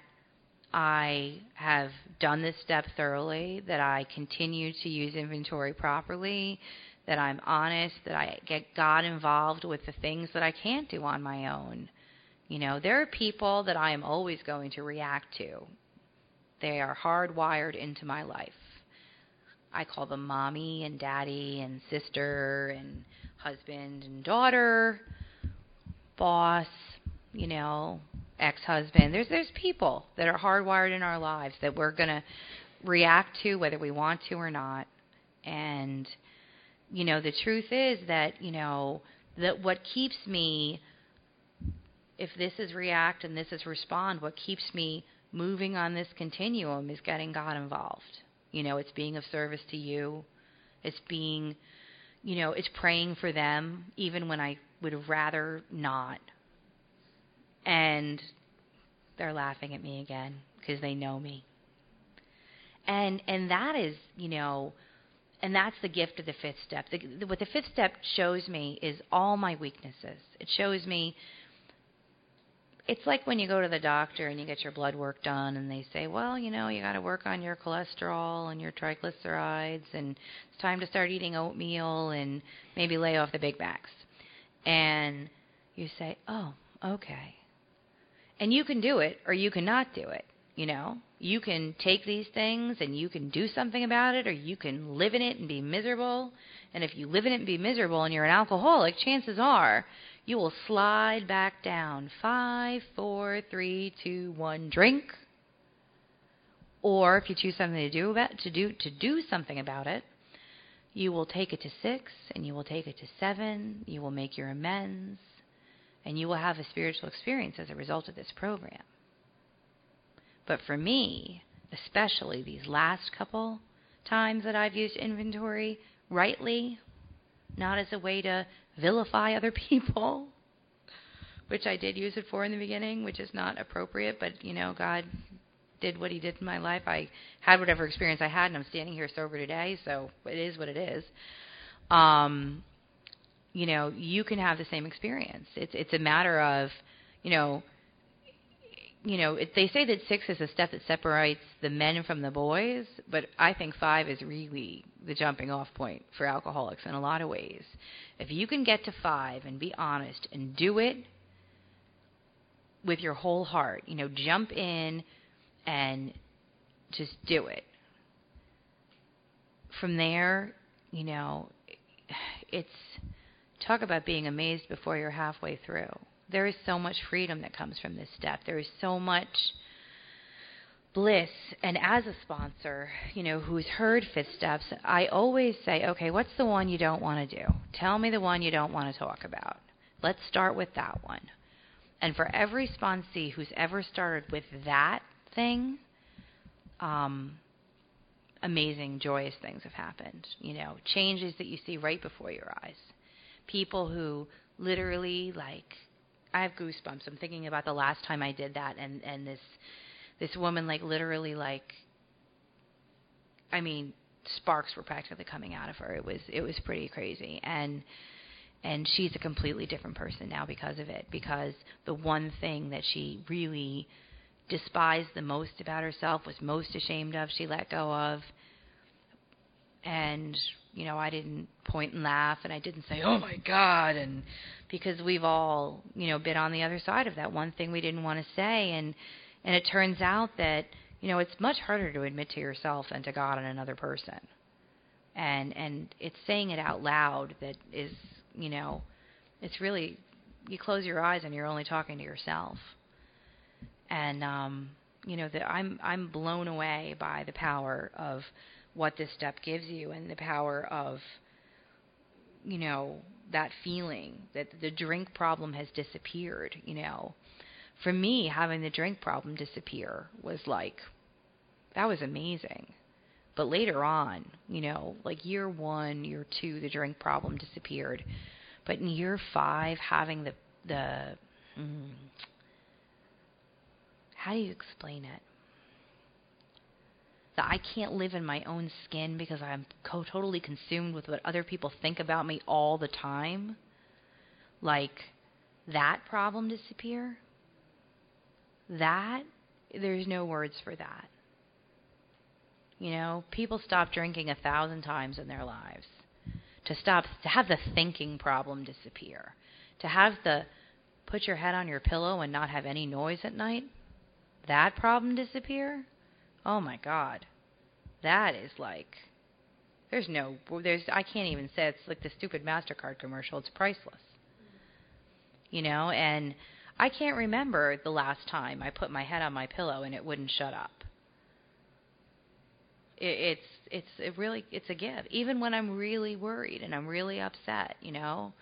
Speaker 3: I have done this step thoroughly, that I continue to use inventory properly, that I'm honest, that I get God involved with the things that I can't do on my own. You know, there are people that I am always going to react to. They are hardwired into my life. I call them mommy and daddy and sister and husband and daughter, boss, you know, ex-husband. There's there's people that are hardwired in our lives that we're going to react to whether we want to or not. And you know, the truth is that, you know, that what keeps me, if this is react and this is respond, what keeps me moving on this continuum is getting God involved. You know, it's being of service to you. It's being, you know, it's praying for them, even when I would rather not. And they're laughing at me again because they know me. And and that is, you know, and that's the gift of the fifth step. The, what the fifth step shows me is all my weaknesses. It shows me. It's like when you go to the doctor and you get your blood work done, and they say, "Well, you know, you got to work on your cholesterol and your triglycerides, and it's time to start eating oatmeal and maybe lay off the Big Macs." And you say, "Oh, okay." And you can do it, or you cannot do it. You know, you can take these things and you can do something about it, or you can live in it and be miserable. And if you live in it and be miserable and you're an alcoholic, chances are you will slide back down. Five, four, three, two, one, drink. Or if you choose something to do about to do to do something about it, you will take it to six and you will take it to seven. You will make your amends, and you will have a spiritual experience as a result of this program. But for me, especially these last couple times that I've used inventory rightly, not as a way to vilify other people, which I did use it for in the beginning, which is not appropriate, but you know, God did what he did in my life. I had whatever experience I had and I'm standing here sober today, so it is what it is. Um you know, you can have the same experience. It's it's a matter of, you know, you know, it, they say that six is a step that separates the men from the boys, but I think five is really the jumping off point for alcoholics in a lot of ways. If you can get to five and be honest and do it, with your whole heart. You know, jump in and just do it. From there, you know, it's talk about being amazed before you're halfway through. There is so much freedom that comes from this step. There is so much bliss. And as a sponsor, you know, who's heard fifth steps, I always say, okay, what's the one you don't want to do? Tell me the one you don't want to talk about. Let's start with that one. And for every sponsee who's ever started with that thing, um, amazing, joyous things have happened. You know, changes that you see right before your eyes. People who literally like, I have goosebumps. I'm thinking about the last time I did that, and and this this woman like literally like, I mean, sparks were practically coming out of her. It was it was pretty crazy, and and she's a completely different person now because of it because the one thing that she really despised the most about herself was most ashamed of she let go of and you know I didn't point and laugh and I didn't say oh my god and because we've all you know been on the other side of that one thing we didn't want to say and and it turns out that you know it's much harder to admit to yourself than to God and another person and and it's saying it out loud that is you know, it's really you close your eyes and you're only talking to yourself. And um, you know, that I'm I'm blown away by the power of what this step gives you and the power of you know, that feeling that the drink problem has disappeared, you know. For me, having the drink problem disappear was like that was amazing. But later on, you know, like year one, year two, the drink problem disappeared. But in year five, having the the mm, how do you explain it? That I can't live in my own skin because I'm co- totally consumed with what other people think about me all the time. Like that problem disappear. That there's no words for that. You know, people stop drinking a thousand times in their lives. To stop, to have the thinking problem disappear. To have the put your head on your pillow and not have any noise at night, that problem disappear. Oh my God. That is like, there's no, there's, I can't even say it's like the stupid MasterCard commercial. It's priceless. You know, and I can't remember the last time I put my head on my pillow and it wouldn't shut up it, it's it's it really it's a gift. Even when I'm really worried and I'm really upset, you know,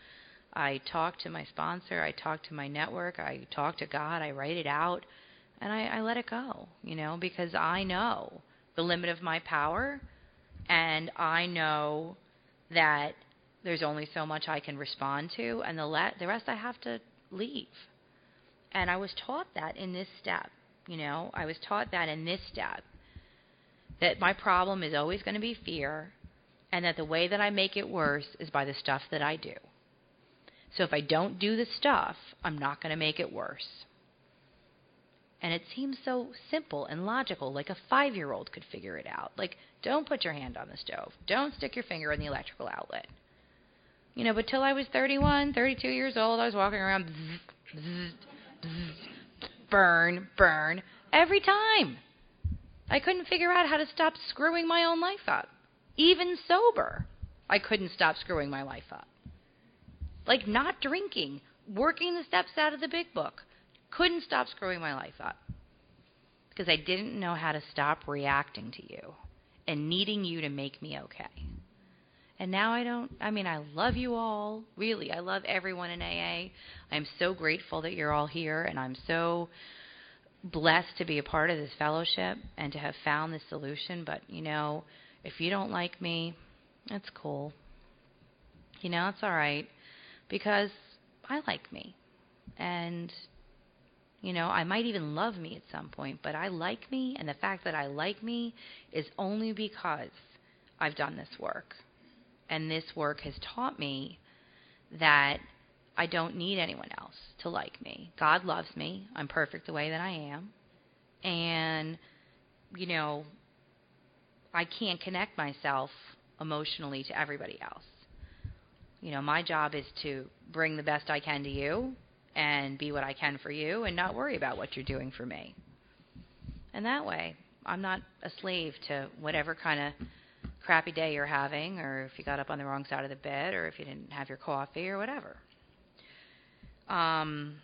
Speaker 3: I talk to my sponsor, I talk to my network, I talk to God, I write it out, and I, I let it go, you know, because I know the limit of my power, and I know that there's only so much I can respond to, and the le- the rest I have to leave. And I was taught that in this step, you know, I was taught that in this step that my problem is always going to be fear, and that the way that I make it worse is by the stuff that I do. So if I don't do the stuff, I'm not going to make it worse. And it seems so simple and logical, like a five year old could figure it out. Like, don't put your hand on the stove, don't stick your finger in the electrical outlet. You know, but till I was 31, 32 years old, I was walking around, bzz, bzz, bzz, burn, burn, every time. I couldn't figure out how to stop screwing my own life up. Even sober, I couldn't stop screwing my life up. Like not drinking, working the steps out of the big book, couldn't stop screwing my life up. Because I didn't know how to stop reacting to you and needing you to make me okay. And now I don't, I mean, I love you all. Really, I love everyone in AA. I'm so grateful that you're all here, and I'm so blessed to be a part of this fellowship and to have found this solution. But, you know, if you don't like me, it's cool. You know, it's all right because I like me. And, you know, I might even love me at some point, but I like me. And the fact that I like me is only because I've done this work. And this work has taught me that I don't need anyone else to like me. God loves me. I'm perfect the way that I am. And, you know, I can't connect myself emotionally to everybody else. You know, my job is to bring the best I can to you and be what I can for you and not worry about what you're doing for me. And that way, I'm not a slave to whatever kind of crappy day you're having, or if you got up on the wrong side of the bed, or if you didn't have your coffee, or whatever. Um,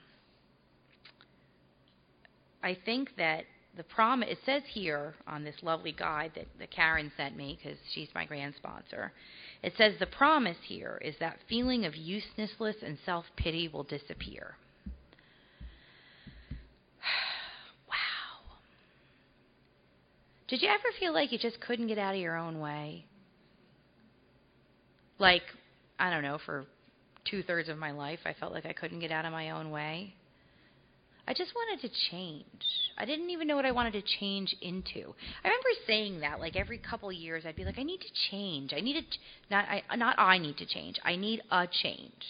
Speaker 3: I think that the promise, it says here on this lovely guide that, that Karen sent me, because she's my grand sponsor, it says the promise here is that feeling of uselessness and self pity will disappear. Did you ever feel like you just couldn't get out of your own way? Like, I don't know, for two thirds of my life, I felt like I couldn't get out of my own way. I just wanted to change. I didn't even know what I wanted to change into. I remember saying that like every couple years I'd be like I need to change. I need to not I not I need to change. I need a change.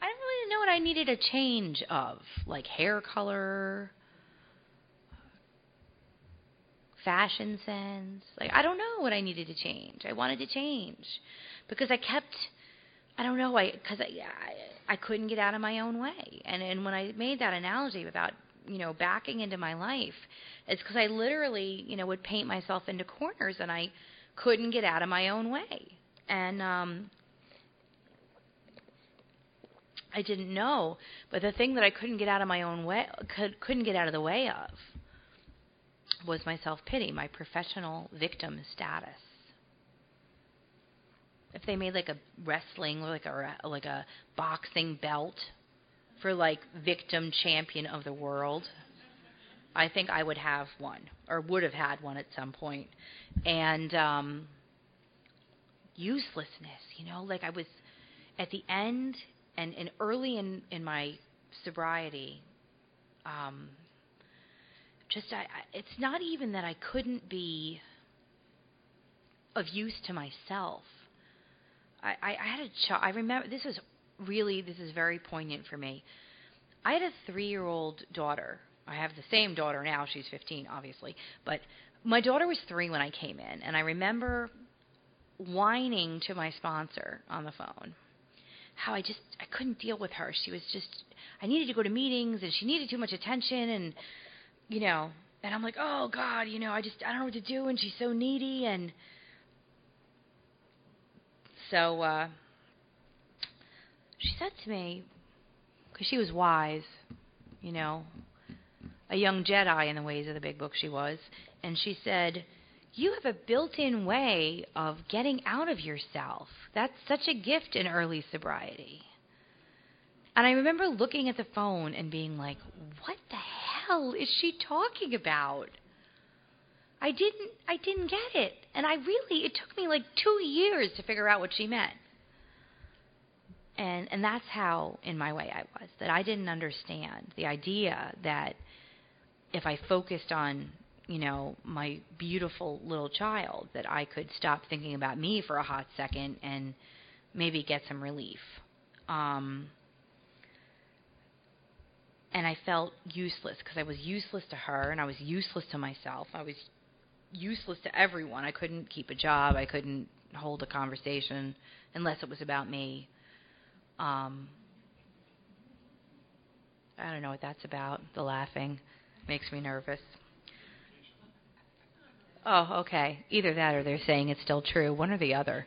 Speaker 3: I didn't really know what I needed a change of, like hair color, fashion sense. Like I don't know what I needed to change. I wanted to change because I kept I don't know I cuz I, I I couldn't get out of my own way. And and when I made that analogy about, you know, backing into my life, it's cuz I literally, you know, would paint myself into corners and I couldn't get out of my own way. And um I didn't know, but the thing that I couldn't get out of my own way could couldn't get out of the way of was my self pity, my professional victim status. If they made like a wrestling, like a like a boxing belt for like victim champion of the world, I think I would have one or would have had one at some point. And um uselessness, you know, like I was at the end and, and early in, in my sobriety, um, just I, I, it's not even that I couldn't be of use to myself. I, I, I had a child. I remember this is really this is very poignant for me. I had a three-year-old daughter. I have the same daughter now. She's 15, obviously, but my daughter was three when I came in, and I remember whining to my sponsor on the phone how I just I couldn't deal with her. She was just I needed to go to meetings and she needed too much attention and you know, and I'm like, "Oh god, you know, I just I don't know what to do and she's so needy and so uh she said to me cuz she was wise, you know, a young Jedi in the ways of the big book she was, and she said, you have a built in way of getting out of yourself. That's such a gift in early sobriety. And I remember looking at the phone and being like, what the hell is she talking about? I didn't I didn't get it. And I really it took me like 2 years to figure out what she meant. And and that's how in my way I was that I didn't understand the idea that if I focused on you know, my beautiful little child, that I could stop thinking about me for a hot second and maybe get some relief. Um, and I felt useless because I was useless to her and I was useless to myself. I was useless to everyone. I couldn't keep a job. I couldn't hold a conversation unless it was about me. Um, I don't know what that's about. The laughing makes me nervous. Oh, okay. Either that or they're saying it's still true. One or the other.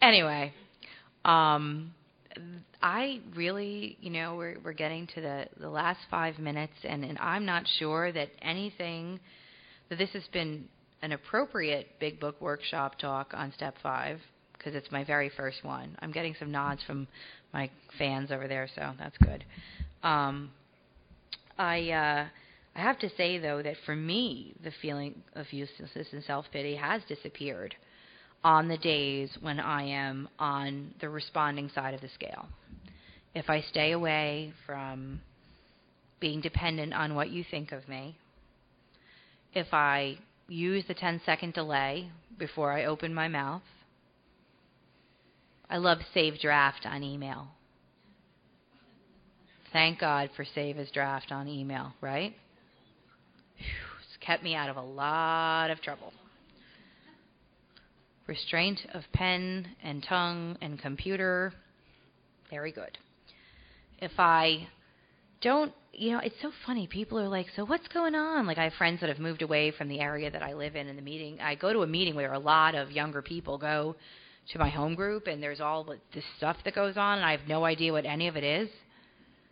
Speaker 3: Anyway, um, I really, you know, we're we're getting to the the last five minutes, and and I'm not sure that anything that this has been an appropriate big book workshop talk on step five because it's my very first one. I'm getting some nods from my fans over there, so that's good. Um, I. Uh, I have to say, though, that for me, the feeling of uselessness and self pity has disappeared on the days when I am on the responding side of the scale. If I stay away from being dependent on what you think of me, if I use the 10 second delay before I open my mouth, I love save draft on email. Thank God for save as draft on email, right? It's kept me out of a lot of trouble. Restraint of pen and tongue and computer, very good. If I don't, you know, it's so funny. People are like, "So what's going on?" Like I have friends that have moved away from the area that I live in. In the meeting, I go to a meeting where a lot of younger people go to my home group, and there's all this stuff that goes on, and I have no idea what any of it is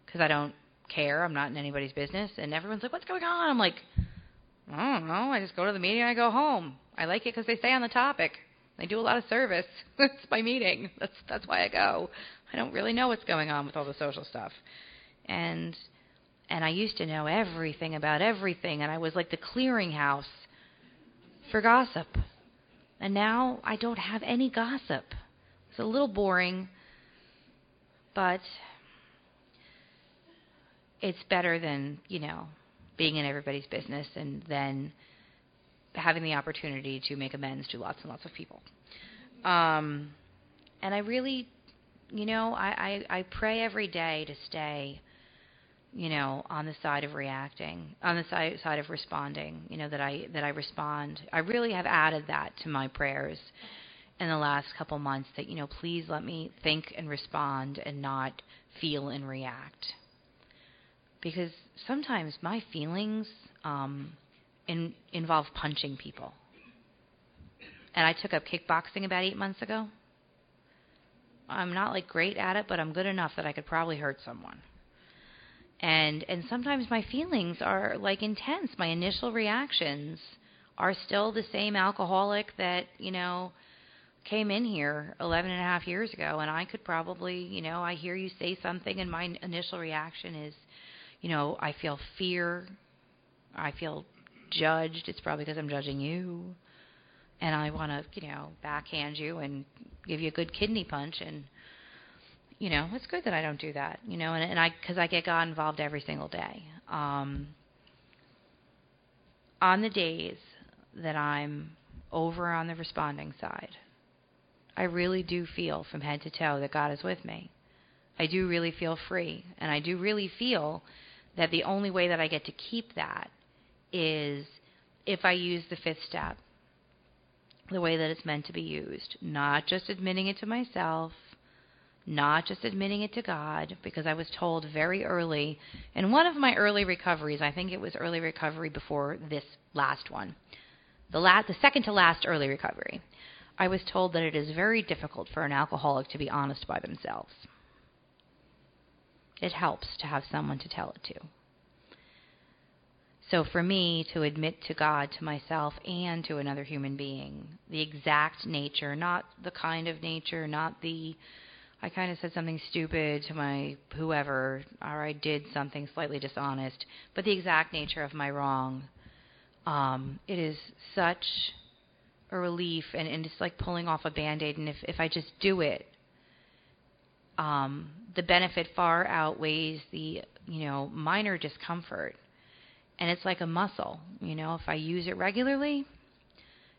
Speaker 3: because I don't care. I'm not in anybody's business, and everyone's like, "What's going on?" I'm like, "I don't know. I just go to the meeting, and I go home. I like it because they stay on the topic. They do a lot of service. It's my meeting. That's that's why I go. I don't really know what's going on with all the social stuff." and and I used to know everything about everything and I was like the clearinghouse for gossip. And now I don't have any gossip. It's a little boring, but it's better than, you know, being in everybody's business and then having the opportunity to make amends to lots and lots of people. Um, and I really, you know, I, I, I pray every day to stay you know, on the side of reacting, on the side side of responding, you know, that I that I respond. I really have added that to my prayers in the last couple months that, you know, please let me think and respond and not feel and react. Because sometimes my feelings um in, involve punching people. And I took up kickboxing about 8 months ago. I'm not like great at it, but I'm good enough that I could probably hurt someone and and sometimes my feelings are like intense my initial reactions are still the same alcoholic that you know came in here 11 and a half years ago and I could probably you know I hear you say something and my initial reaction is you know I feel fear I feel judged it's probably because I'm judging you and I want to you know backhand you and give you a good kidney punch and you know, it's good that I don't do that, you know, and, and I, because I get God involved every single day. Um, on the days that I'm over on the responding side, I really do feel from head to toe that God is with me. I do really feel free, and I do really feel that the only way that I get to keep that is if I use the fifth step the way that it's meant to be used, not just admitting it to myself not just admitting it to God, because I was told very early in one of my early recoveries, I think it was early recovery before this last one, the, the second to last early recovery, I was told that it is very difficult for an alcoholic to be honest by themselves. It helps to have someone to tell it to. So for me to admit to God, to myself, and to another human being the exact nature, not the kind of nature, not the I kind of said something stupid to my whoever, or I did something slightly dishonest, but the exact nature of my wrong, um, it is such a relief, and, and it's like pulling off a band aid. And if, if I just do it, um, the benefit far outweighs the you know minor discomfort, and it's like a muscle. You know, if I use it regularly,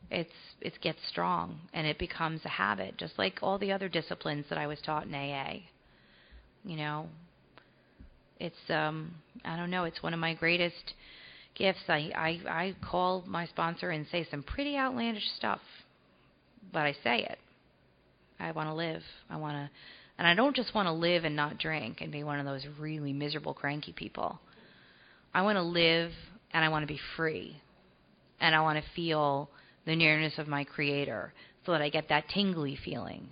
Speaker 3: it's it gets strong and it becomes a habit, just like all the other disciplines that I was taught in AA. You know, it's um I don't know, it's one of my greatest gifts. I I I call my sponsor and say some pretty outlandish stuff, but I say it. I want to live. I want to and I don't just want to live and not drink and be one of those really miserable cranky people. I want to live and I want to be free. And I want to feel the nearness of my creator so that I get that tingly feeling.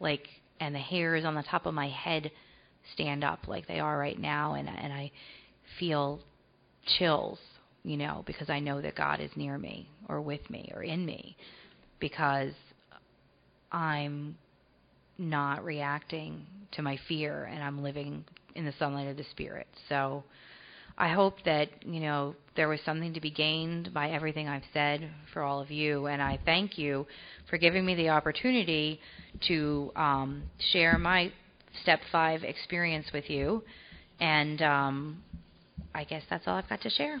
Speaker 3: Like and the hairs on the top of my head stand up like they are right now and and I feel chills, you know, because I know that God is near me or with me or in me because I'm not reacting to my fear and I'm living in the sunlight of the spirit. So I hope that, you know, there was something to be gained by everything I've said for all of you. And I thank you for giving me the opportunity to um, share my step five experience with you. And um, I guess that's all I've got to share.